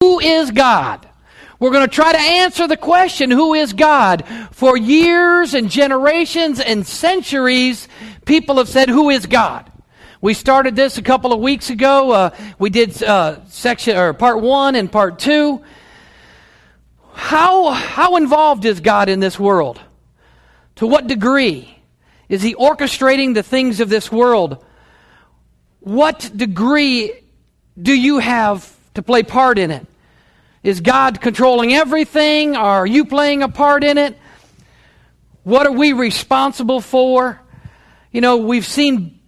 Who is God? We're going to try to answer the question, who is God? For years and generations and centuries, people have said, who is God? We started this a couple of weeks ago. Uh, we did uh, section or part one and part two. How, how involved is God in this world? To what degree? Is he orchestrating the things of this world? What degree do you have to play part in it? Is God controlling everything? Are you playing a part in it? What are we responsible for? You know, we've seen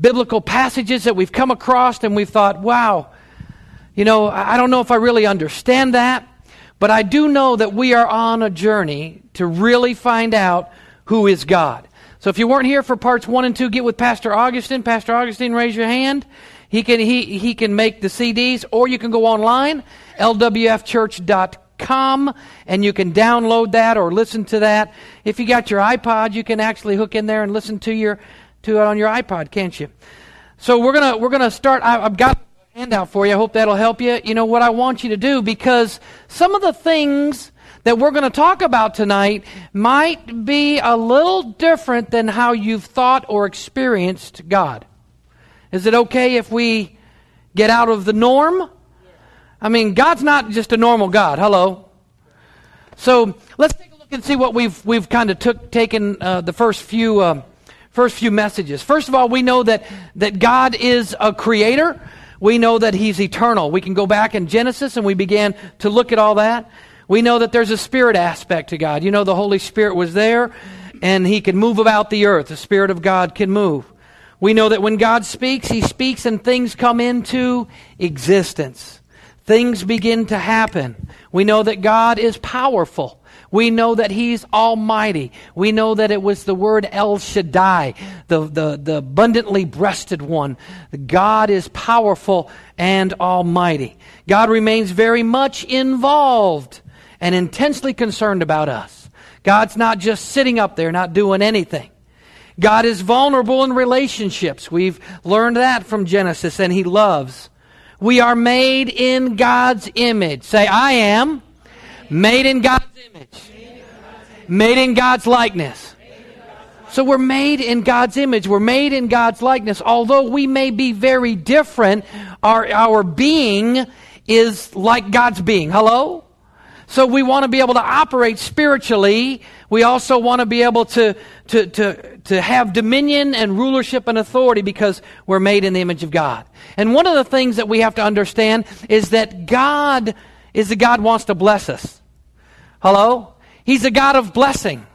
biblical passages that we've come across and we've thought, wow, you know, I don't know if I really understand that, but I do know that we are on a journey to really find out who is God. So if you weren't here for parts one and two, get with Pastor Augustine. Pastor Augustine, raise your hand. He can, he, he can make the CDs, or you can go online, lwfchurch.com, and you can download that or listen to that. If you got your iPod, you can actually hook in there and listen to your to it on your iPod, can't you? So we're gonna we're gonna start. I, I've got a handout for you. I hope that'll help you. You know what I want you to do because some of the things that we're going to talk about tonight might be a little different than how you've thought or experienced God. Is it okay if we get out of the norm? I mean, God's not just a normal God. Hello. So let's take a look and see what we've we've kind of took taken uh, the first few uh, first few messages. First of all, we know that that God is a creator. We know that He's eternal. We can go back in Genesis and we began to look at all that. We know that there's a spirit aspect to God. You know, the Holy Spirit was there and he can move about the earth. The Spirit of God can move. We know that when God speaks, he speaks and things come into existence. Things begin to happen. We know that God is powerful. We know that He's almighty. We know that it was the word El Shaddai, the, the, the abundantly breasted one. God is powerful and almighty. God remains very much involved and intensely concerned about us. God's not just sitting up there not doing anything. God is vulnerable in relationships. We've learned that from Genesis, and He loves. We are made in God's image. Say, I am made in God's image, made in God's likeness. So we're made in God's image. We're made in God's likeness. Although we may be very different, our, our being is like God's being. Hello? So we want to be able to operate spiritually. We also want to be able to, to, to, to have dominion and rulership and authority because we're made in the image of God. And one of the things that we have to understand is that God is the God wants to bless us. Hello? He's a God of blessing.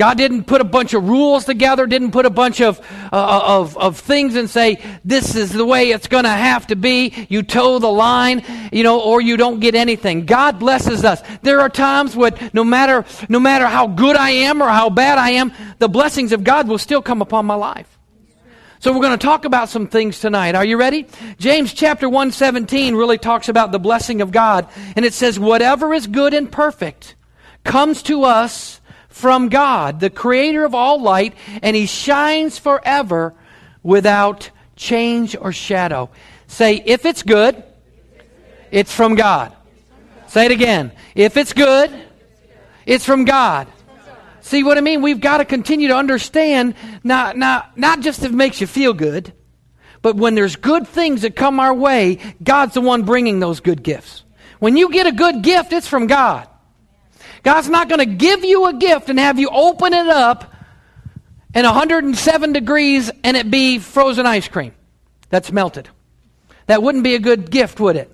God didn't put a bunch of rules together, didn't put a bunch of, uh, of, of things and say, this is the way it's going to have to be. You toe the line, you know, or you don't get anything. God blesses us. There are times when no matter, no matter how good I am or how bad I am, the blessings of God will still come upon my life. So we're going to talk about some things tonight. Are you ready? James chapter 117 really talks about the blessing of God. And it says, whatever is good and perfect comes to us from God, the creator of all light, and he shines forever without change or shadow. Say, if it's good, it's from God. Say it again. If it's good, it's from God. See what I mean? We've got to continue to understand not, not, not just if it makes you feel good, but when there's good things that come our way, God's the one bringing those good gifts. When you get a good gift, it's from God. God's not going to give you a gift and have you open it up in 107 degrees and it be frozen ice cream that's melted. That wouldn't be a good gift, would it?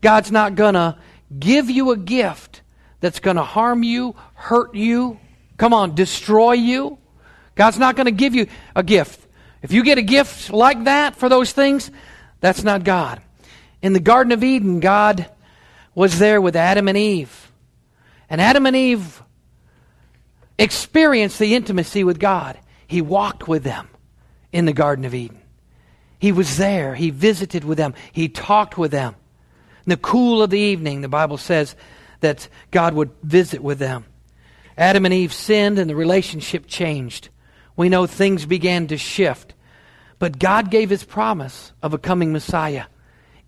God's not going to give you a gift that's going to harm you, hurt you, come on, destroy you. God's not going to give you a gift. If you get a gift like that for those things, that's not God. In the Garden of Eden, God was there with Adam and Eve. And Adam and Eve experienced the intimacy with God. He walked with them in the Garden of Eden. He was there. He visited with them. He talked with them. In the cool of the evening, the Bible says that God would visit with them. Adam and Eve sinned and the relationship changed. We know things began to shift. But God gave his promise of a coming Messiah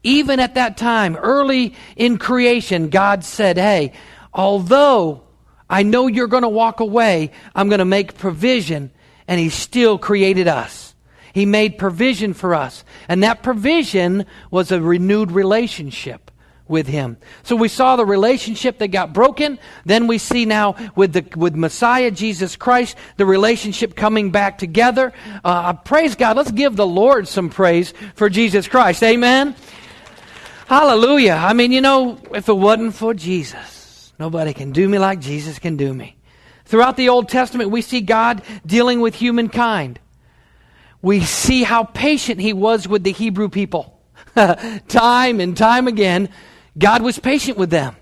Even at that time, early in creation, God said, Hey, although I know you're going to walk away, I'm going to make provision. And He still created us. He made provision for us. And that provision was a renewed relationship with him. So we saw the relationship that got broken. Then we see now with the with Messiah Jesus Christ the relationship coming back together. Uh, praise God. Let's give the Lord some praise for Jesus Christ. Amen. Hallelujah. I mean, you know, if it wasn't for Jesus, nobody can do me like Jesus can do me. Throughout the Old Testament, we see God dealing with humankind. We see how patient he was with the Hebrew people. time and time again, God was patient with them.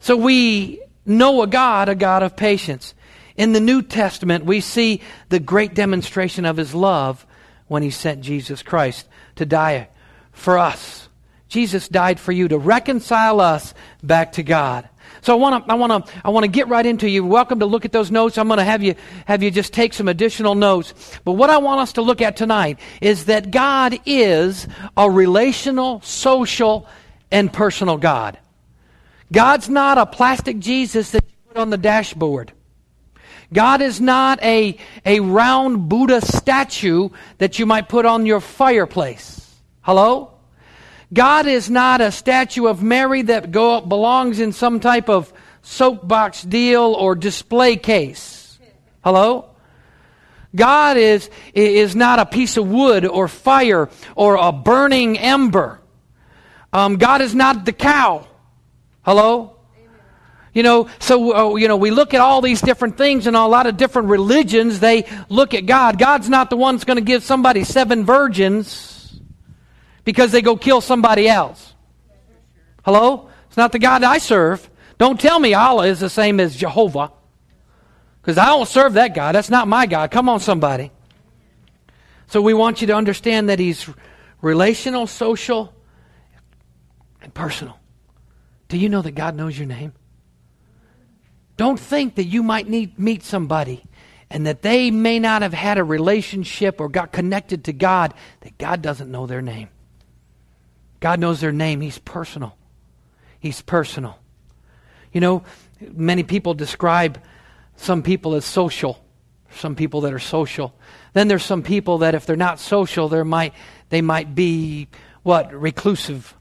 So we know a God, a God of patience. In the New Testament, we see the great demonstration of his love when he sent Jesus Christ to die for us. Jesus died for you to reconcile us back to God. So I want to I want to I want to get right into you. Welcome to look at those notes. I'm going to have you have you just take some additional notes. But what I want us to look at tonight is that God is a relational, social, and personal God. God's not a plastic Jesus that you put on the dashboard. God is not a, a round Buddha statue that you might put on your fireplace. Hello? God is not a statue of Mary that go, belongs in some type of soapbox deal or display case. Hello? God is, is not a piece of wood or fire or a burning ember. Um, God is not the cow. Hello? You know, so, uh, you know, we look at all these different things and a lot of different religions, they look at God. God's not the one that's going to give somebody seven virgins because they go kill somebody else. Hello? It's not the God I serve. Don't tell me Allah is the same as Jehovah because I don't serve that God. That's not my God. Come on, somebody. So we want you to understand that He's relational, social, and personal. Do you know that God knows your name? Don't think that you might need meet somebody and that they may not have had a relationship or got connected to God that God doesn't know their name. God knows their name. He's personal. He's personal. You know, many people describe some people as social. Some people that are social. Then there's some people that if they're not social, they might they might be what reclusive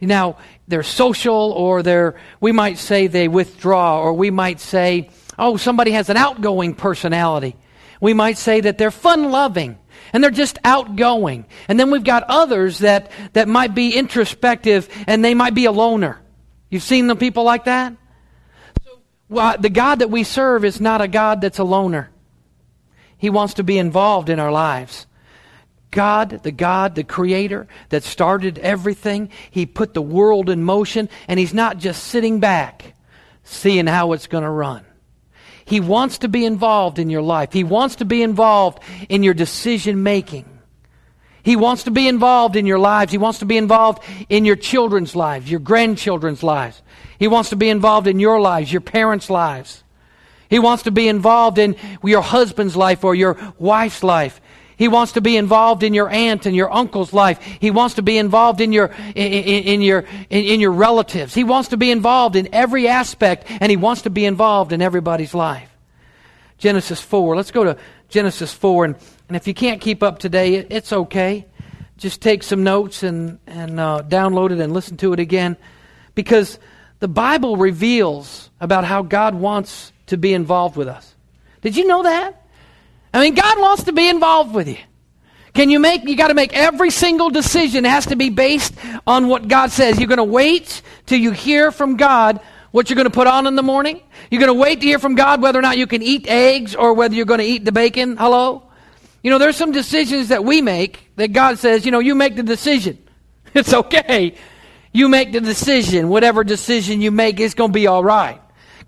now, they're social or they're, we might say they withdraw, or we might say, oh, somebody has an outgoing personality. We might say that they're fun loving and they're just outgoing. And then we've got others that, that might be introspective and they might be a loner. You've seen the people like that? So, well, the God that we serve is not a God that's a loner. He wants to be involved in our lives. God, the God, the Creator that started everything, He put the world in motion, and He's not just sitting back seeing how it's going to run. He wants to be involved in your life. He wants to be involved in your decision making. He wants to be involved in your lives. He wants to be involved in your children's lives, your grandchildren's lives. He wants to be involved in your lives, your parents' lives. He wants to be involved in your husband's life or your wife's life. He wants to be involved in your aunt and your uncle's life. He wants to be involved in your, in, in, in your, in, in your relatives. He wants to be involved in every aspect, and he wants to be involved in everybody's life. Genesis 4. Let's go to Genesis 4. And, and if you can't keep up today, it, it's okay. Just take some notes and, and uh, download it and listen to it again. Because the Bible reveals about how God wants to be involved with us. Did you know that? I mean, God wants to be involved with you. Can you make, you got to make every single decision has to be based on what God says. You're going to wait till you hear from God what you're going to put on in the morning. You're going to wait to hear from God whether or not you can eat eggs or whether you're going to eat the bacon. Hello? You know, there's some decisions that we make that God says, you know, you make the decision. It's okay. You make the decision. Whatever decision you make, it's going to be all right.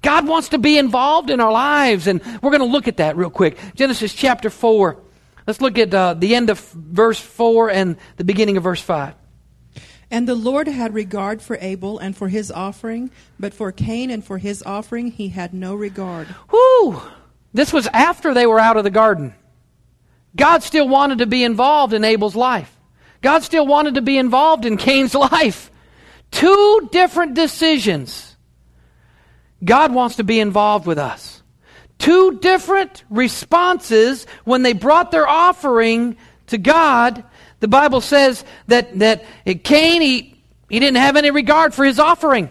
God wants to be involved in our lives, and we're going to look at that real quick. Genesis chapter 4. Let's look at uh, the end of verse 4 and the beginning of verse 5. And the Lord had regard for Abel and for his offering, but for Cain and for his offering he had no regard. Whoo! This was after they were out of the garden. God still wanted to be involved in Abel's life. God still wanted to be involved in Cain's life. Two different decisions. God wants to be involved with us. Two different responses when they brought their offering to God. The Bible says that, that Cain, he, he didn't have any regard for his offering.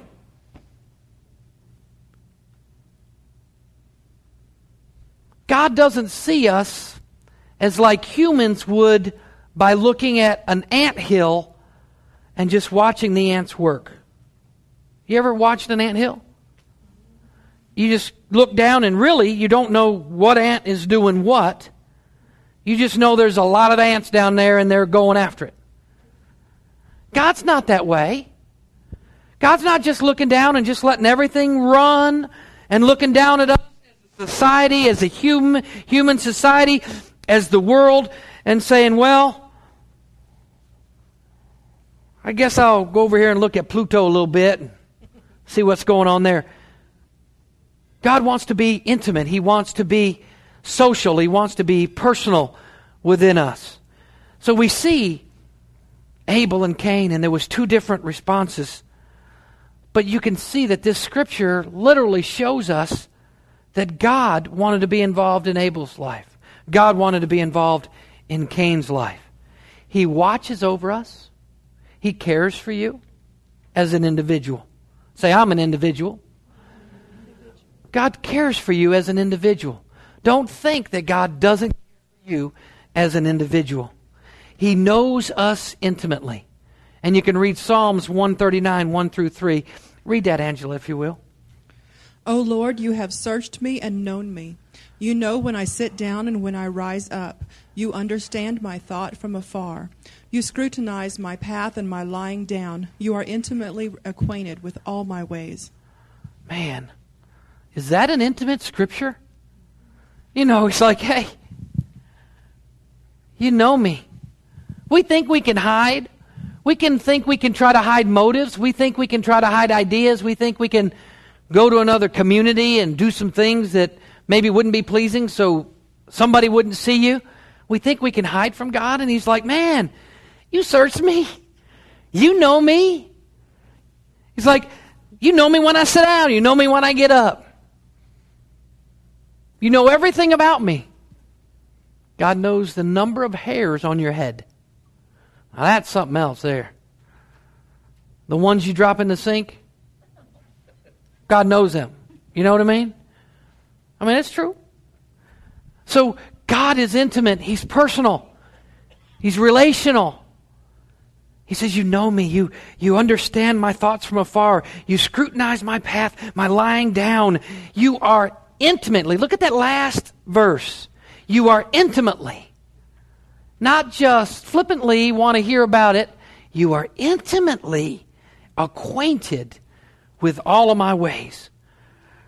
God doesn't see us as like humans would by looking at an ant hill and just watching the ants work. You ever watched an ant hill? You just look down and really you don't know what ant is doing what. You just know there's a lot of ants down there and they're going after it. God's not that way. God's not just looking down and just letting everything run and looking down at us as a society, as a human, human society, as the world, and saying, well, I guess I'll go over here and look at Pluto a little bit and see what's going on there. God wants to be intimate. He wants to be social. He wants to be personal within us. So we see Abel and Cain, and there was two different responses. But you can see that this scripture literally shows us that God wanted to be involved in Abel's life. God wanted to be involved in Cain's life. He watches over us. He cares for you as an individual. Say, I'm an individual. God cares for you as an individual. Don't think that God doesn't care for you as an individual. He knows us intimately. And you can read Psalms 139, 1 through 3. Read that, Angela, if you will. O Lord, you have searched me and known me. You know when I sit down and when I rise up. You understand my thought from afar. You scrutinize my path and my lying down. You are intimately acquainted with all my ways. Man, is that an intimate scripture? You know, it's like, hey, you know me. We think we can hide. We can think we can try to hide motives. We think we can try to hide ideas. We think we can go to another community and do some things that maybe wouldn't be pleasing so somebody wouldn't see you. We think we can hide from God, and He's like, Man, you search me. You know me. He's like, You know me when I sit down. You know me when I get up. You know everything about me. God knows the number of hairs on your head. Now that's something else there. The ones you drop in the sink, God knows them. You know what I mean? I mean, it's true. So God is intimate, He's personal, He's relational. He says, You know me. You, you understand my thoughts from afar. You scrutinize my path, my lying down. You are intimately, look at that last verse. You are intimately, not just flippantly want to hear about it, you are intimately acquainted with all of my ways.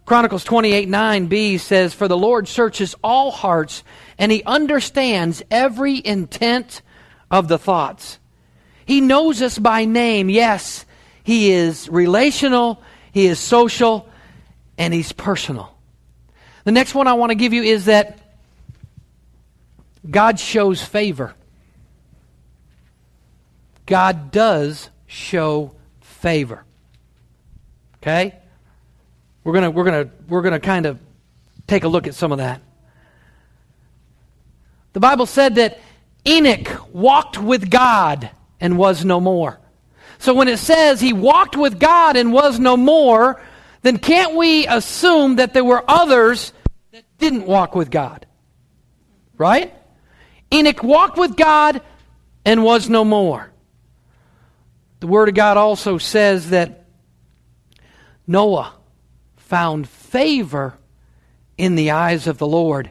Chronicles 28 9b says, For the Lord searches all hearts, and he understands every intent of the thoughts. He knows us by name. Yes, he is relational, he is social, and he's personal. The next one I want to give you is that God shows favor. God does show favor. Okay? We're going to we're going to we're going to kind of take a look at some of that. The Bible said that Enoch walked with God and was no more. So when it says he walked with God and was no more, then can't we assume that there were others that didn't walk with God? Right? Enoch walked with God and was no more. The Word of God also says that Noah found favor in the eyes of the Lord.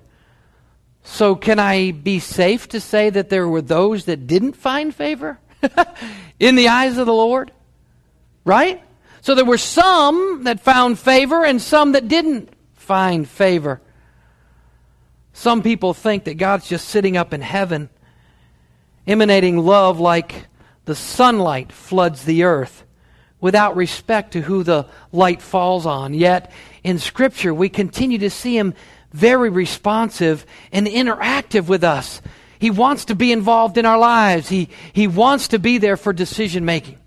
So, can I be safe to say that there were those that didn't find favor in the eyes of the Lord? Right? So, there were some that found favor and some that didn't find favor. Some people think that God's just sitting up in heaven, emanating love like the sunlight floods the earth without respect to who the light falls on. Yet in Scripture, we continue to see him very responsive and interactive with us. He wants to be involved in our lives. He, he wants to be there for decision making.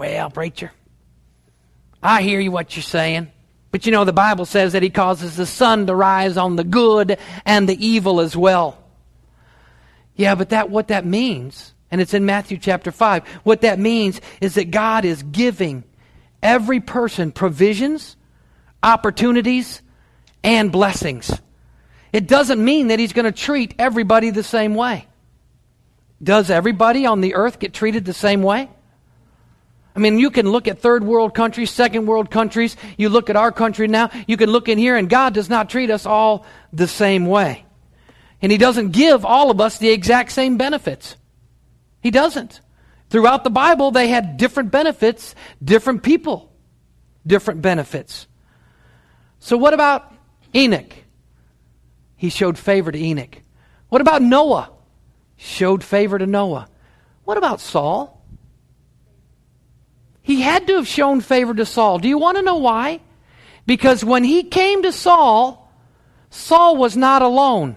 Well, preacher, I hear you what you're saying. But you know, the Bible says that He causes the sun to rise on the good and the evil as well. Yeah, but that what that means, and it's in Matthew chapter 5, what that means is that God is giving every person provisions, opportunities, and blessings. It doesn't mean that He's going to treat everybody the same way. Does everybody on the earth get treated the same way? I mean, you can look at third world countries, second world countries. You look at our country now. You can look in here, and God does not treat us all the same way. And He doesn't give all of us the exact same benefits. He doesn't. Throughout the Bible, they had different benefits, different people, different benefits. So, what about Enoch? He showed favor to Enoch. What about Noah? Showed favor to Noah. What about Saul? He had to have shown favor to Saul. Do you want to know why? Because when he came to Saul, Saul was not alone.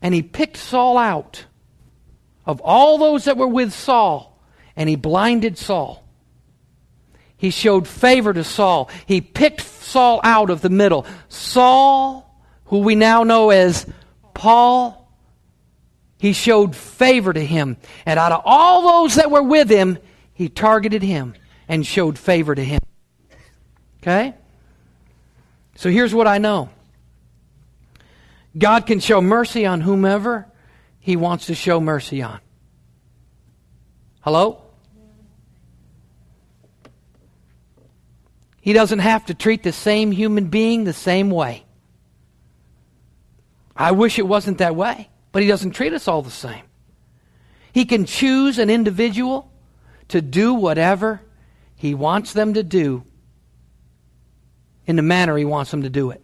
And he picked Saul out of all those that were with Saul, and he blinded Saul. He showed favor to Saul. He picked Saul out of the middle. Saul, who we now know as Paul, he showed favor to him. And out of all those that were with him, he targeted him and showed favor to him. Okay? So here's what I know God can show mercy on whomever he wants to show mercy on. Hello? He doesn't have to treat the same human being the same way. I wish it wasn't that way, but he doesn't treat us all the same. He can choose an individual to do whatever He wants them to do in the manner He wants them to do it.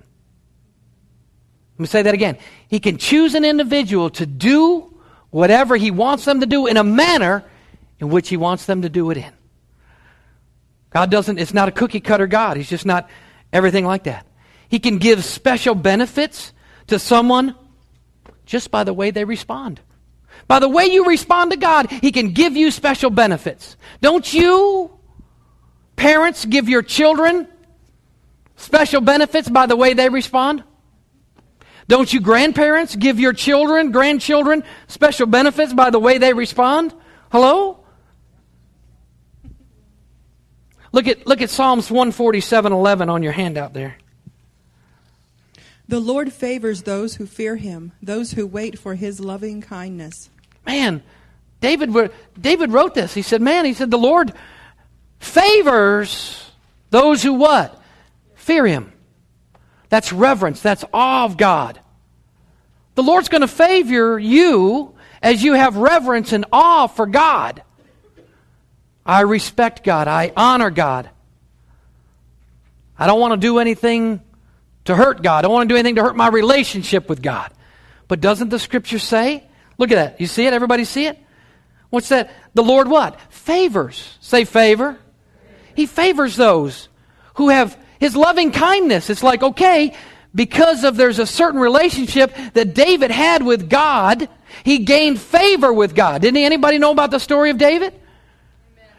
Let me say that again. He can choose an individual to do whatever He wants them to do in a manner in which He wants them to do it in. God doesn't, it's not a cookie cutter God. He's just not everything like that. He can give special benefits to someone just by the way they respond. By the way you respond to God, He can give you special benefits. Don't you, parents, give your children special benefits by the way they respond? Don't you, grandparents, give your children, grandchildren, special benefits by the way they respond? Hello? Look at, look at Psalms 147 11 on your handout there. The Lord favors those who fear him, those who wait for his loving kindness. Man, David, David wrote this. He said, Man, he said, the Lord favors those who what? Fear him. That's reverence. That's awe of God. The Lord's going to favor you as you have reverence and awe for God. I respect God. I honor God. I don't want to do anything to hurt God. I don't want to do anything to hurt my relationship with God. But doesn't the scripture say Look at that. You see it? Everybody see it? What's that? The Lord what? Favors. Say favor. He favors those who have his loving kindness. It's like, okay, because of there's a certain relationship that David had with God, he gained favor with God. Didn't anybody know about the story of David?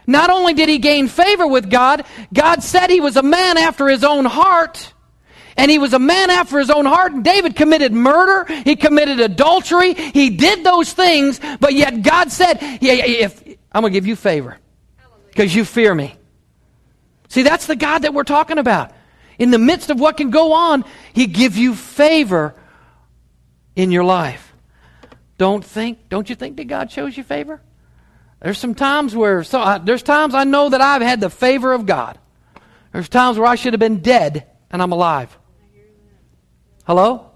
Not only did he gain favor with God, God said he was a man after his own heart. And he was a man after his own heart. And David committed murder. He committed adultery. He did those things. But yet God said, yeah, if, I'm going to give you favor because you fear me. See, that's the God that we're talking about. In the midst of what can go on, he gives you favor in your life. Don't think, don't you think that God shows you favor? There's some times where, so I, there's times I know that I've had the favor of God. There's times where I should have been dead and I'm alive. Hello?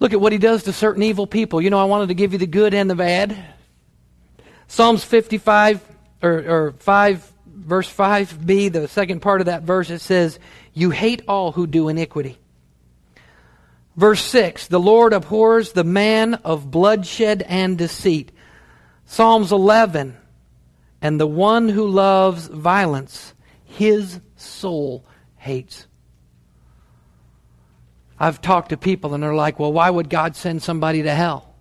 Look at what he does to certain evil people. You know, I wanted to give you the good and the bad. Psalms 55, or, or 5, verse 5b, the second part of that verse, it says, You hate all who do iniquity. Verse 6, The Lord abhors the man of bloodshed and deceit. Psalms 11, And the one who loves violence, his soul hates. I've talked to people and they're like, well, why would God send somebody to hell?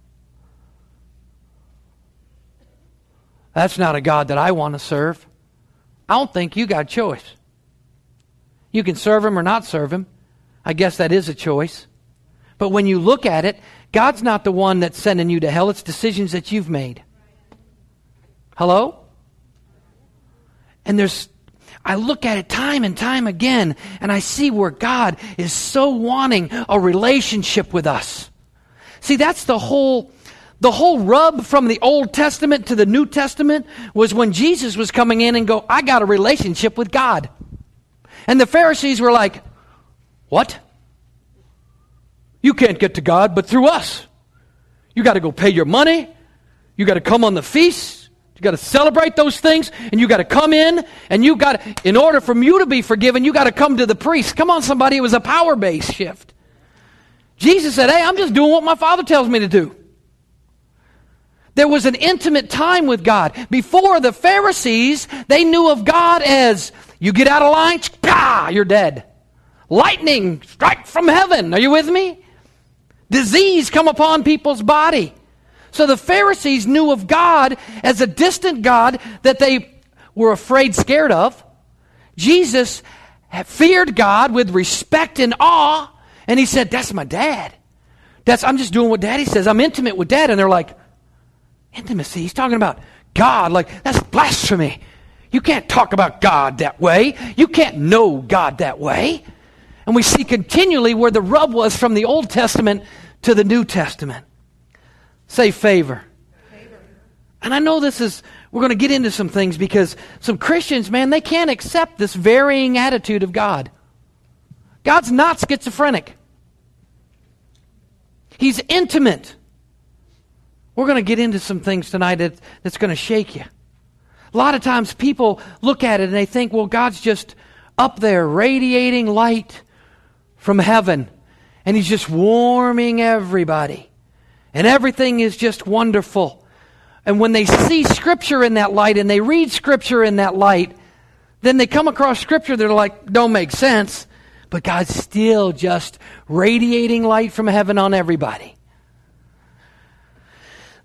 That's not a God that I want to serve. I don't think you got a choice. You can serve him or not serve him. I guess that is a choice. But when you look at it, God's not the one that's sending you to hell. It's decisions that you've made. Hello? And there's, I look at it time and time again, and I see where God is so wanting a relationship with us. See, that's the whole, the whole rub from the Old Testament to the New Testament was when Jesus was coming in and go, I got a relationship with God. And the Pharisees were like, What? You can't get to God but through us. You got to go pay your money. You got to come on the feasts. You got to celebrate those things. And you got to come in. And you got in order for you to be forgiven, you got to come to the priest. Come on, somebody. It was a power base shift. Jesus said, Hey, I'm just doing what my Father tells me to do. There was an intimate time with God. Before the Pharisees, they knew of God as you get out of line, pah, you're dead. Lightning strike from heaven. Are you with me? Disease come upon people's body. So the Pharisees knew of God as a distant God that they were afraid, scared of. Jesus feared God with respect and awe, and he said, That's my dad. That's I'm just doing what daddy says. I'm intimate with dad. And they're like, Intimacy? He's talking about God. Like, that's blasphemy. You can't talk about God that way. You can't know God that way. And we see continually where the rub was from the Old Testament to the New Testament. Say favor. favor. And I know this is, we're going to get into some things because some Christians, man, they can't accept this varying attitude of God. God's not schizophrenic, He's intimate. We're going to get into some things tonight that, that's going to shake you. A lot of times people look at it and they think, well, God's just up there radiating light from heaven, and He's just warming everybody. And everything is just wonderful. And when they see Scripture in that light and they read Scripture in that light, then they come across Scripture that are like, don't make sense. But God's still just radiating light from heaven on everybody.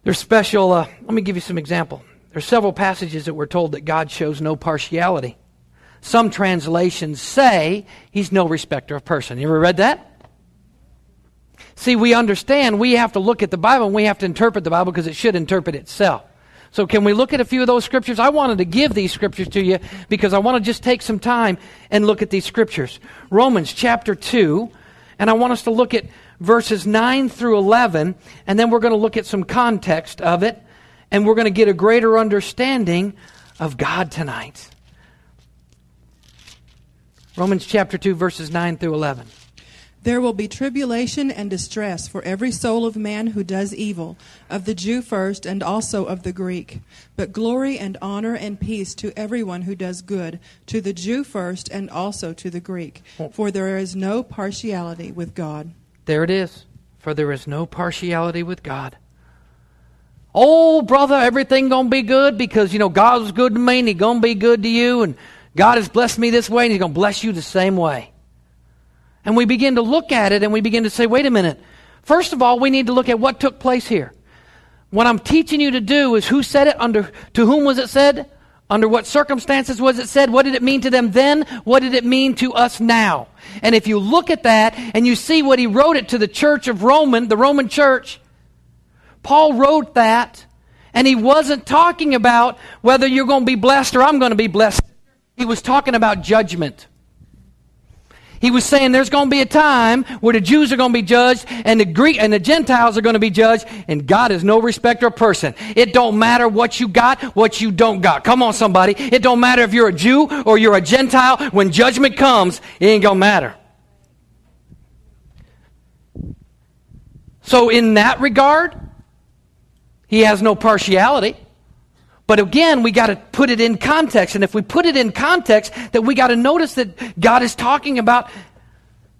There's special, uh, let me give you some example. There's several passages that we're told that God shows no partiality. Some translations say he's no respecter of person. You ever read that? See, we understand we have to look at the Bible and we have to interpret the Bible because it should interpret itself. So, can we look at a few of those scriptures? I wanted to give these scriptures to you because I want to just take some time and look at these scriptures. Romans chapter 2, and I want us to look at verses 9 through 11, and then we're going to look at some context of it, and we're going to get a greater understanding of God tonight. Romans chapter 2, verses 9 through 11. There will be tribulation and distress for every soul of man who does evil, of the Jew first and also of the Greek. But glory and honor and peace to everyone who does good, to the Jew first and also to the Greek. For there is no partiality with God. There it is. For there is no partiality with God. Oh, brother, everything gonna be good because you know God was good to me and He gonna be good to you and God has blessed me this way and He's to bless you the same way. And we begin to look at it and we begin to say, wait a minute. First of all, we need to look at what took place here. What I'm teaching you to do is who said it, under to whom was it said, under what circumstances was it said, what did it mean to them then, what did it mean to us now. And if you look at that and you see what he wrote it to the church of Roman, the Roman church, Paul wrote that and he wasn't talking about whether you're going to be blessed or I'm going to be blessed he was talking about judgment. He was saying there's going to be a time where the Jews are going to be judged and the Greek and the Gentiles are going to be judged and God is no respecter of person. It don't matter what you got, what you don't got. Come on somebody. It don't matter if you're a Jew or you're a Gentile. When judgment comes, it ain't going to matter. So in that regard, he has no partiality. But again, we got to put it in context. And if we put it in context, that we got to notice that God is talking about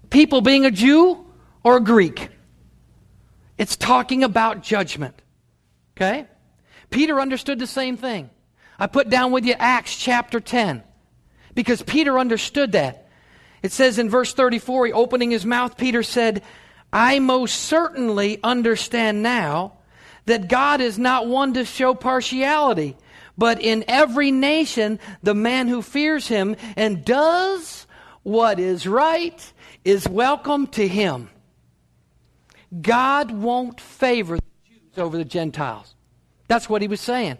people being a Jew or a Greek. It's talking about judgment. Okay? Peter understood the same thing. I put down with you Acts chapter 10 because Peter understood that. It says in verse 34, he opening his mouth, Peter said, I most certainly understand now that God is not one to show partiality, but in every nation, the man who fears him and does what is right is welcome to him. God won't favor the Jews over the Gentiles. That's what he was saying.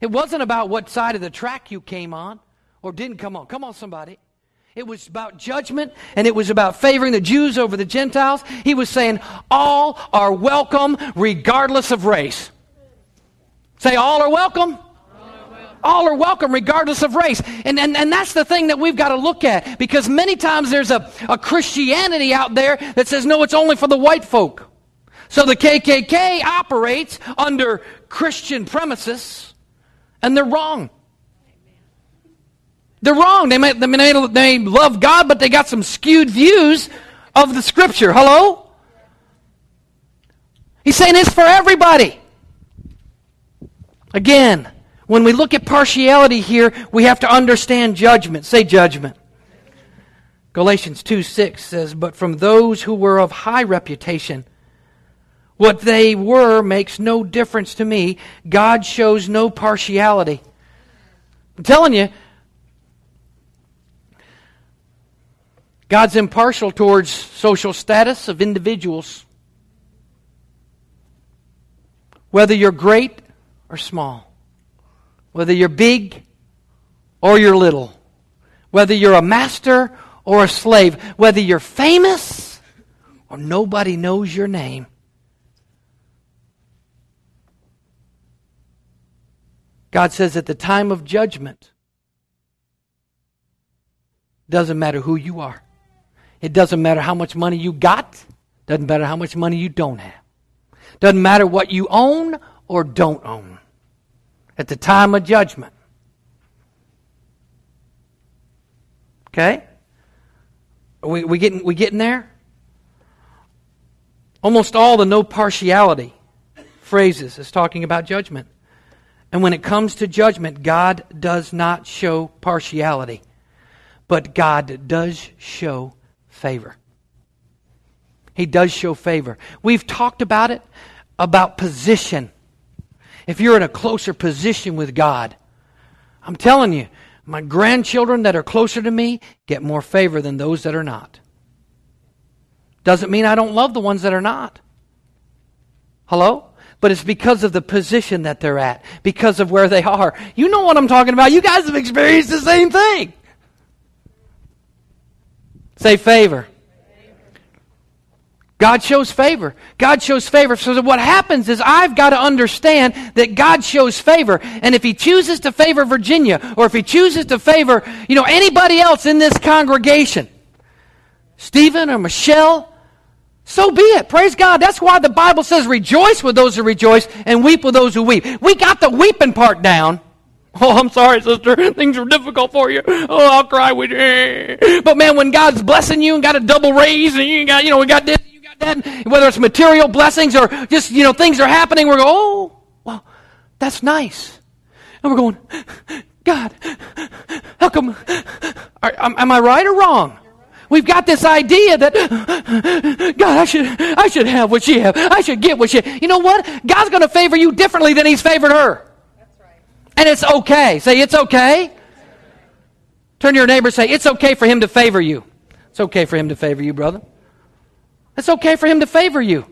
It wasn't about what side of the track you came on or didn't come on. Come on, somebody. It was about judgment and it was about favoring the Jews over the Gentiles. He was saying, all are welcome regardless of race. Say, all are welcome. All are welcome regardless of race. And, and, and that's the thing that we've got to look at because many times there's a, a Christianity out there that says, no, it's only for the white folk. So the KKK operates under Christian premises and they're wrong. They're wrong. They may, they may, they love God, but they got some skewed views of the Scripture. Hello? He's saying it's for everybody. Again, when we look at partiality here, we have to understand judgment. Say judgment. Galatians 2 6 says, But from those who were of high reputation, what they were makes no difference to me. God shows no partiality. I'm telling you, God's impartial towards social status of individuals. Whether you're great or small, whether you're big or you're little, whether you're a master or a slave, whether you're famous or nobody knows your name. God says at the time of judgment, doesn't matter who you are. It doesn't matter how much money you got, doesn't matter how much money you don't have. Doesn't matter what you own or don't own. At the time of judgment. Okay? Are we, we, getting, we getting there? Almost all the no partiality phrases is talking about judgment. And when it comes to judgment, God does not show partiality, but God does show favor. He does show favor. We've talked about it, about position. If you're in a closer position with God, I'm telling you, my grandchildren that are closer to me get more favor than those that are not. Doesn't mean I don't love the ones that are not. Hello? But it's because of the position that they're at, because of where they are. You know what I'm talking about. You guys have experienced the same thing. Say favor. God shows favor. God shows favor. So what happens is I've got to understand that God shows favor. And if He chooses to favor Virginia, or if He chooses to favor, you know, anybody else in this congregation, Stephen or Michelle, so be it. Praise God. That's why the Bible says rejoice with those who rejoice and weep with those who weep. We got the weeping part down. Oh, I'm sorry, sister. Things are difficult for you. Oh, I'll cry with you. But man, when God's blessing you and got a double raise and you got, you know, we got this, you got that, whether it's material blessings or just, you know, things are happening, we're going, oh, well, that's nice. And we're going, God, how come, am I right or wrong? We've got this idea that God, I should, I should have what she have. I should get what she. You know what? God's going to favor you differently than He's favored her. And it's okay. Say, it's okay. Turn to your neighbor say, it's okay for him to favor you. It's okay for him to favor you, brother. It's okay for him to favor you.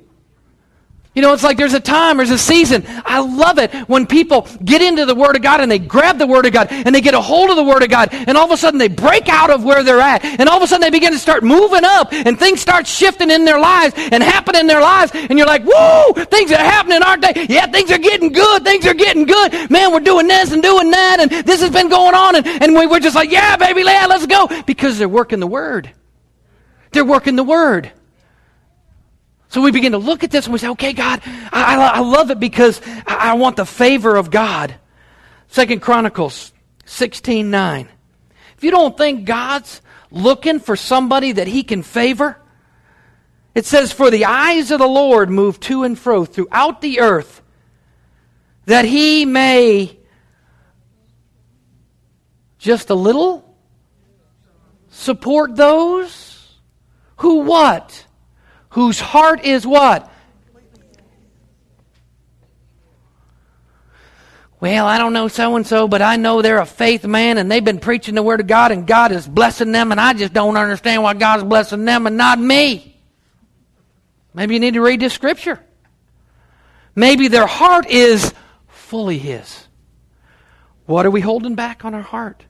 You know, it's like there's a time, there's a season. I love it when people get into the Word of God and they grab the Word of God and they get a hold of the Word of God and all of a sudden they break out of where they're at and all of a sudden they begin to start moving up and things start shifting in their lives and happening in their lives and you're like, whoa, things are happening, aren't they? Yeah, things are getting good. Things are getting good. Man, we're doing this and doing that and this has been going on and, and we, we're just like, yeah, baby, yeah, let's go because they're working the Word. They're working the Word. So we begin to look at this and we say, okay, God, I, I, I love it because I, I, want the favor of God. Second Chronicles 16 9. If you don't think God's looking for somebody that he can favor, it says, For the eyes of the Lord move to and fro throughout the earth, that he may just a little support those who what? Whose heart is what? Well, I don't know so and so, but I know they're a faith man and they've been preaching the Word of God and God is blessing them and I just don't understand why God's blessing them and not me. Maybe you need to read this scripture. Maybe their heart is fully His. What are we holding back on our heart?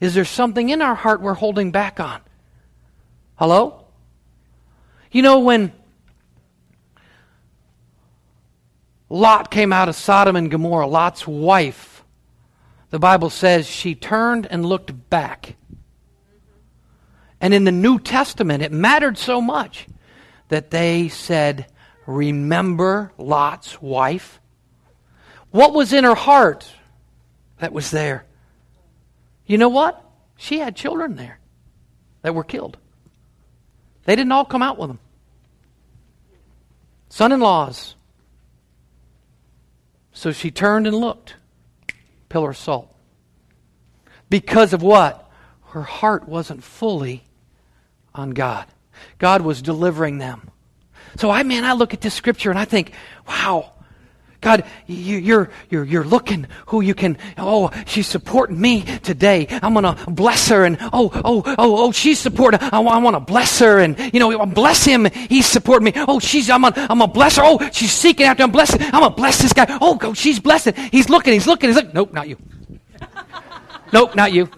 Is there something in our heart we're holding back on? Hello? You know, when Lot came out of Sodom and Gomorrah, Lot's wife, the Bible says she turned and looked back. And in the New Testament, it mattered so much that they said, Remember Lot's wife? What was in her heart that was there? You know what? She had children there that were killed. They didn't all come out with them. Son in laws, so she turned and looked. Pillar of salt. Because of what? Her heart wasn't fully on God. God was delivering them. So I man, I look at this scripture and I think, wow, God, you, you're, you're, you're looking who you can, oh, she's supporting me today. I'm going to bless her. And oh, oh, oh, oh, she's supporting, I, I want to bless her. And, you know, bless him. He's supporting me. Oh, she's, I'm going I'm to bless her. Oh, she's seeking after, I'm blessing. I'm going to bless this guy. Oh, go, she's blessing. He's looking, he's looking, he's looking. Nope, not you. nope, not you.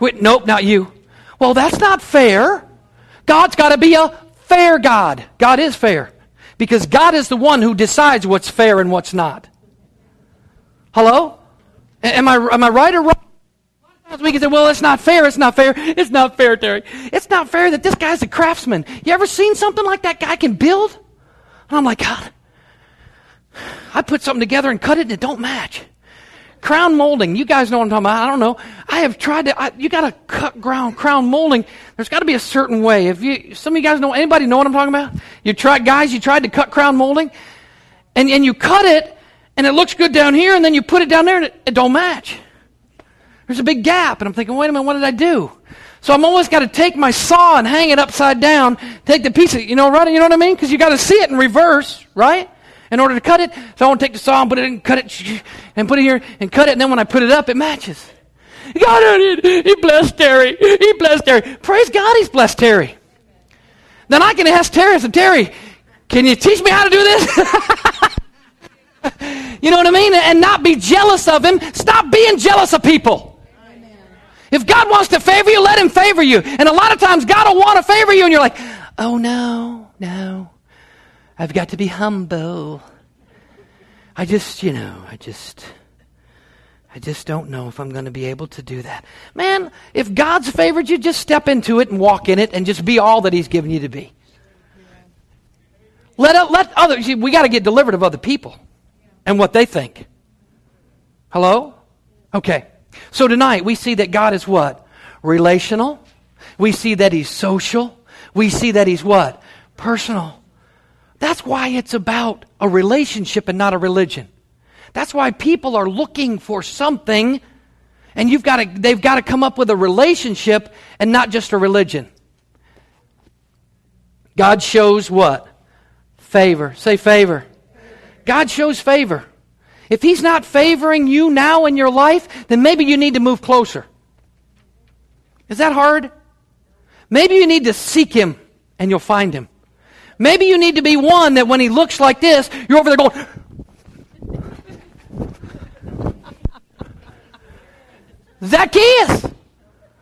Wait, nope, not you. Well, that's not fair. God's got to be a fair God. God is fair. Because God is the one who decides what's fair and what's not. Hello? Am I, am I right or wrong? We can say, well, it's not fair, it's not fair, it's not fair, Terry. It's not fair that this guy's a craftsman. You ever seen something like that guy can build? And I'm like, God, I put something together and cut it and it don't match. Crown molding, you guys know what I'm talking about. I don't know. I have tried to, I, you got to cut ground, crown molding. There's got to be a certain way. If you, some of you guys know, anybody know what I'm talking about? You tried, guys, you tried to cut crown molding and, and you cut it and it looks good down here and then you put it down there and it, it don't match. There's a big gap and I'm thinking, wait a minute, what did I do? So I'm always got to take my saw and hang it upside down, take the piece of, you know, right? You know what I mean? Because you got to see it in reverse, right? In order to cut it. So I want to take the saw and put it in, and cut it, and put it here and cut it. And then when I put it up, it matches. God, He blessed Terry. He blessed Terry. Praise God, He's blessed Terry. Then I can ask Terry, I Terry, can you teach me how to do this? you know what I mean? And not be jealous of him. Stop being jealous of people. If God wants to favor you, let him favor you. And a lot of times God will want to favor you, and you're like, oh no, no. I've got to be humble. I just, you know, I just, I just don't know if I'm going to be able to do that. Man, if God's favored you, just step into it and walk in it and just be all that He's given you to be. Let, let others, we got to get delivered of other people and what they think. Hello? Okay. So tonight we see that God is what? Relational. We see that He's social. We see that He's what? Personal. That's why it's about a relationship and not a religion. That's why people are looking for something and you've got to, they've got to come up with a relationship and not just a religion. God shows what? Favor. Say favor. God shows favor. If He's not favoring you now in your life, then maybe you need to move closer. Is that hard? Maybe you need to seek Him and you'll find Him. Maybe you need to be one that when he looks like this, you're over there going, Zacchaeus!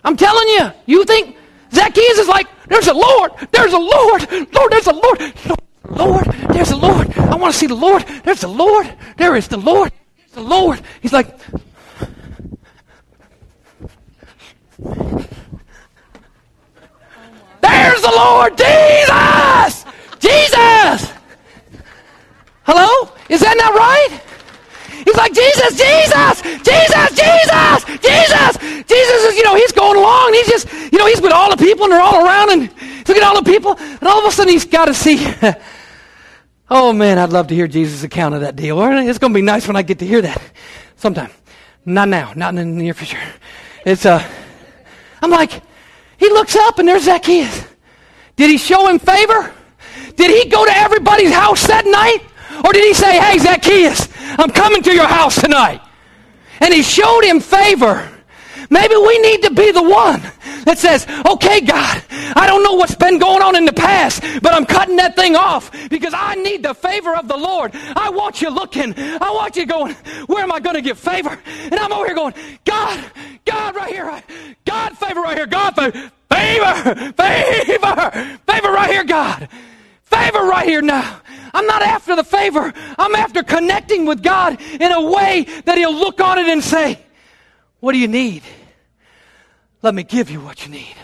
I'm telling you, you think Zacchaeus is like, there's a Lord, there's a Lord, Lord, there's a Lord, Lord, there's a Lord. I want to see the Lord, there's a Lord, there is the Lord, there's the Lord. He's like, there's the Lord Jesus! Jesus! Hello? Is that not right? He's like, Jesus, Jesus, Jesus, Jesus, Jesus. Jesus is, you know, he's going along. he's just, you know, he's with all the people and they're all around and look at all the people. And all of a sudden he's got to see. oh man, I'd love to hear Jesus' account of that deal. It's going to be nice when I get to hear that sometime. Not now, not in the near future. It's, uh, I'm like, He looks up and there's Zacchaeus. Did he show him favor? Did he go to everybody's house that night? Or did he say, hey, Zacchaeus, I'm coming to your house tonight? And he showed him favor. Maybe we need to be the one that says, okay, God, I don't know what's been going on in the past, but I'm cutting that thing off because I need the favor of the Lord. I want you looking. I want you going, where am I going to get favor? And I'm over here going, God, God right here, God favor right here, God favor, favor, favor, favor right here, God. Favor right here now. I'm not after the favor. I'm after connecting with God in a way that He'll look on it and say, What do you need? Let me give you what you need.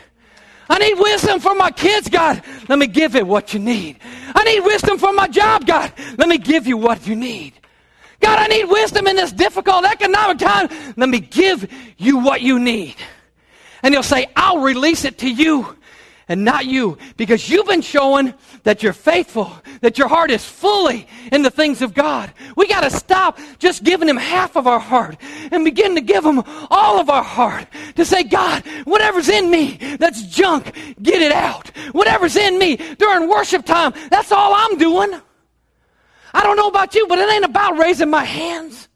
I need wisdom for my kids, God. Let me give it what you need. I need wisdom for my job, God. Let me give you what you need. God, I need wisdom in this difficult economic time. Let me give you what you need. And he'll say, I'll release it to you and not you because you've been showing that you're faithful, that your heart is fully in the things of God. We got to stop just giving Him half of our heart and begin to give Him all of our heart to say, God, whatever's in me that's junk, get it out. Whatever's in me during worship time, that's all I'm doing. I don't know about you, but it ain't about raising my hands.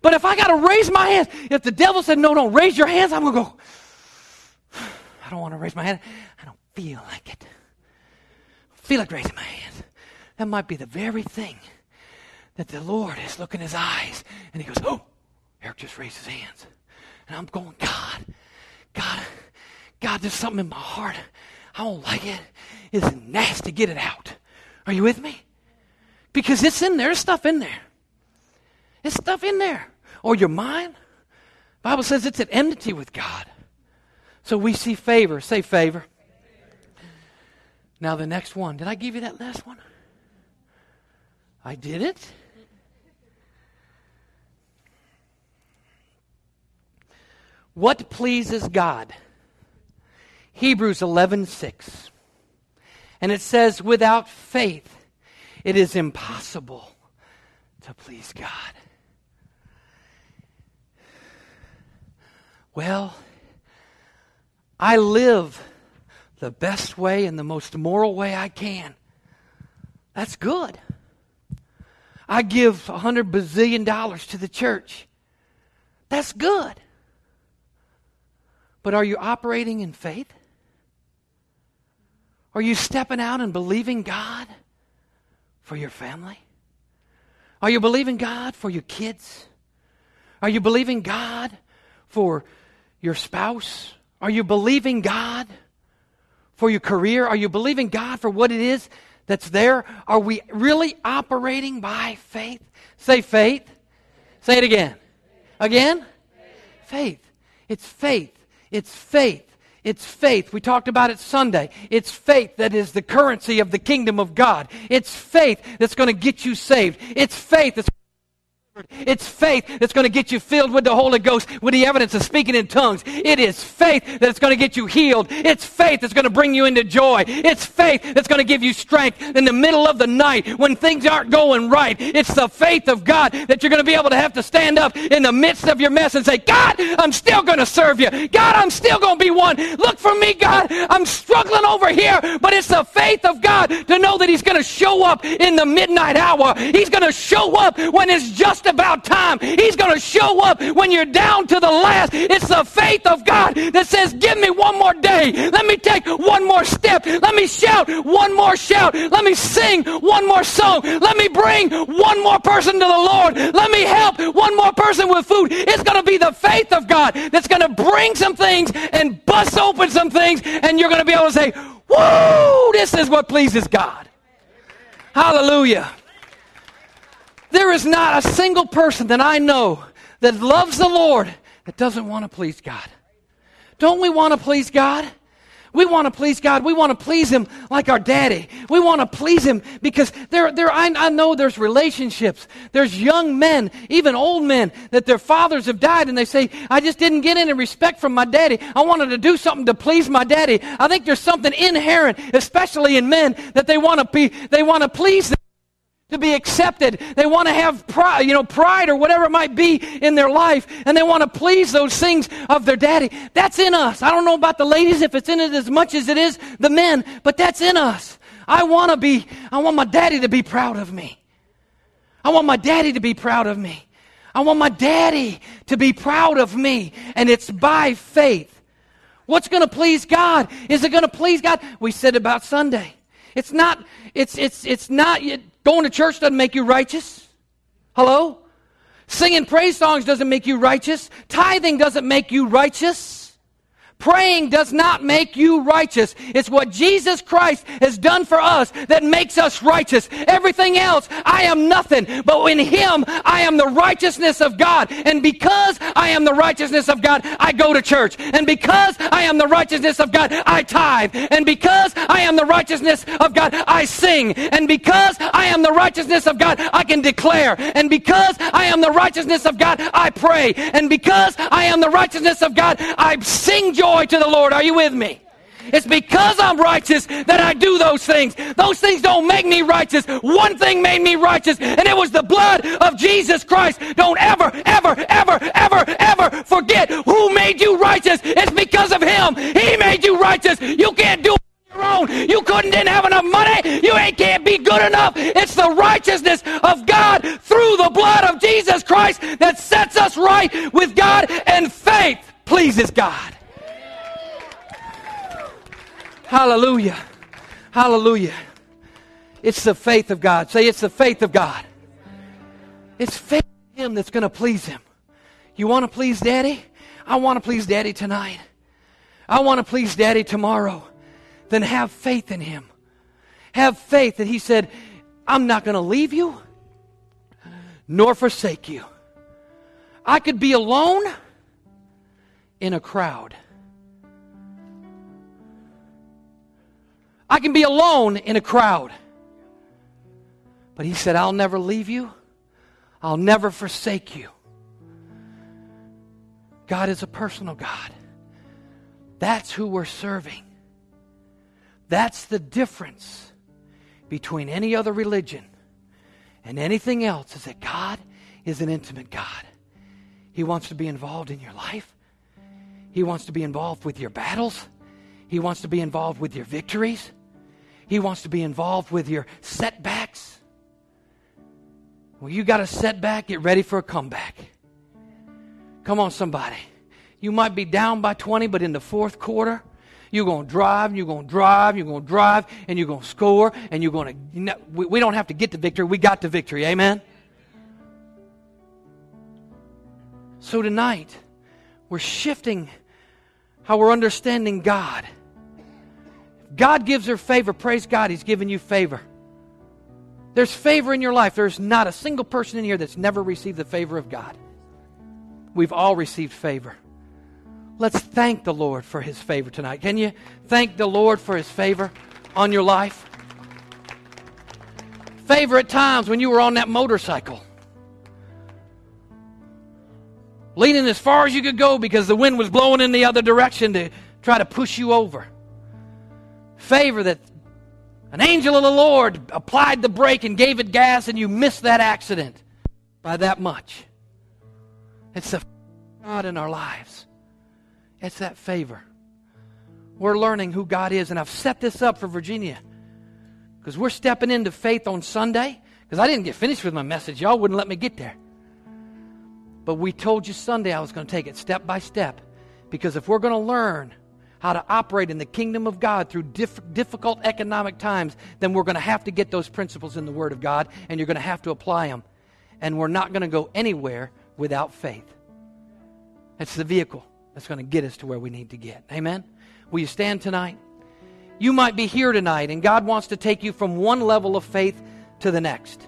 But if I got to raise my hands, if the devil said, no, don't raise your hands, I'm going to go, I don't want to raise my hand feel like it. Feel like raising my hands. That might be the very thing that the Lord is looking in his eyes and he goes, Oh, Eric just raised his hands. And I'm going, God, God, God, there's something in my heart. I don't like it. It's nasty. Get it out. Are you with me? Because it's in there. There's stuff in there. It's stuff in there. Or your mind. Bible says it's at enmity with God. So we see favor. Say favor. Now, the next one. Did I give you that last one? I did it. What pleases God? Hebrews 11:6. And it says without faith it is impossible to please God. Well, I live the best way and the most moral way I can. That's good. I give a hundred bazillion dollars to the church. That's good. But are you operating in faith? Are you stepping out and believing God for your family? Are you believing God for your kids? Are you believing God for your spouse? Are you believing God for your career? Are you believing God for what it is that's there? Are we really operating by faith? Say faith. Say it again. Again? Faith. It's faith. It's faith. It's faith. We talked about it Sunday. It's faith that is the currency of the kingdom of God. It's faith that's going to get you saved. It's faith that's it's faith that's going to get you filled with the Holy Ghost with the evidence of speaking in tongues. It is faith that's going to get you healed. It's faith that's going to bring you into joy. It's faith that's going to give you strength in the middle of the night when things aren't going right. It's the faith of God that you're going to be able to have to stand up in the midst of your mess and say, God, I'm still going to serve you. God, I'm still going to be one. Look for me, God. I'm struggling over here, but it's the faith of God to know that He's going to show up in the midnight hour. He's going to show up when it's just just about time. He's going to show up when you're down to the last. It's the faith of God that says, Give me one more day. Let me take one more step. Let me shout one more shout. Let me sing one more song. Let me bring one more person to the Lord. Let me help one more person with food. It's going to be the faith of God that's going to bring some things and bust open some things, and you're going to be able to say, Woo, this is what pleases God. Hallelujah. There is not a single person that I know that loves the Lord that doesn't want to please God. Don't we want to please God? We want to please God. We want to please Him like our daddy. We want to please Him because there, there, I, I know there's relationships. There's young men, even old men, that their fathers have died and they say, I just didn't get any respect from my daddy. I wanted to do something to please my daddy. I think there's something inherent, especially in men, that they want to be, they want to please them to be accepted. They want to have pride, you know, pride or whatever it might be in their life, and they want to please those things of their daddy. That's in us. I don't know about the ladies if it's in it as much as it is the men, but that's in us. I want to be, I want my daddy to be proud of me. I want my daddy to be proud of me. I want my daddy to be proud of me. And it's by faith. What's going to please God? Is it going to please God? We said about Sunday. It's not, it's, it's, it's not, going to church doesn't make you righteous. Hello? Singing praise songs doesn't make you righteous. Tithing doesn't make you righteous. Praying does not make you righteous. It's what Jesus Christ has done for us that makes us righteous. Everything else, I am nothing. But in Him, I am the righteousness of God. And because I am the righteousness of God, I go to church. And because I am the righteousness of God, I tithe. And because I am the righteousness of God, I sing. And because I am the righteousness of God, I can declare. And because I am the righteousness of God, I pray. And because I am the righteousness of God, I sing joy joy to the Lord. Are you with me? It's because I'm righteous that I do those things. Those things don't make me righteous. One thing made me righteous, and it was the blood of Jesus Christ. Don't ever, ever, ever, ever, ever forget who made you righteous. It's because of Him. He made you righteous. You can't do it on your own. You couldn't didn't have enough money. You ain't can't be good enough. It's the righteousness of God through the blood of Jesus Christ that sets us right with God, and faith pleases God. Hallelujah. Hallelujah. It's the faith of God. Say, it's the faith of God. It's faith in Him that's going to please Him. You want to please Daddy? I want to please Daddy tonight. I want to please Daddy tomorrow. Then have faith in Him. Have faith that He said, I'm not going to leave you nor forsake you. I could be alone in a crowd. I can be alone in a crowd. But he said, I'll never leave you, I'll never forsake you. God is a personal God. That's who we're serving. That's the difference between any other religion and anything else is that God is an intimate God. He wants to be involved in your life. He wants to be involved with your battles. He wants to be involved with your victories. He wants to be involved with your setbacks. Well, you got a setback, get ready for a comeback. Come on, somebody. You might be down by 20, but in the fourth quarter, you're going to drive, you're going to drive, you're going to drive, and you're going to score, and you're going to. We, we don't have to get the victory, we got the victory. Amen? So tonight, we're shifting how we're understanding God. God gives her favor. Praise God, He's given you favor. There's favor in your life. There's not a single person in here that's never received the favor of God. We've all received favor. Let's thank the Lord for His favor tonight. Can you thank the Lord for His favor on your life? Favor at times when you were on that motorcycle. Leaning as far as you could go because the wind was blowing in the other direction to try to push you over favor that an angel of the Lord applied the brake and gave it gas and you missed that accident by that much. It's the God in our lives. It's that favor. We're learning who God is, and I've set this up for Virginia because we're stepping into faith on Sunday. Because I didn't get finished with my message, y'all wouldn't let me get there. But we told you Sunday I was going to take it step by step. Because if we're going to learn how to operate in the kingdom of God through diff- difficult economic times, then we're going to have to get those principles in the Word of God and you're going to have to apply them. And we're not going to go anywhere without faith. It's the vehicle that's going to get us to where we need to get. Amen? Will you stand tonight? You might be here tonight and God wants to take you from one level of faith to the next.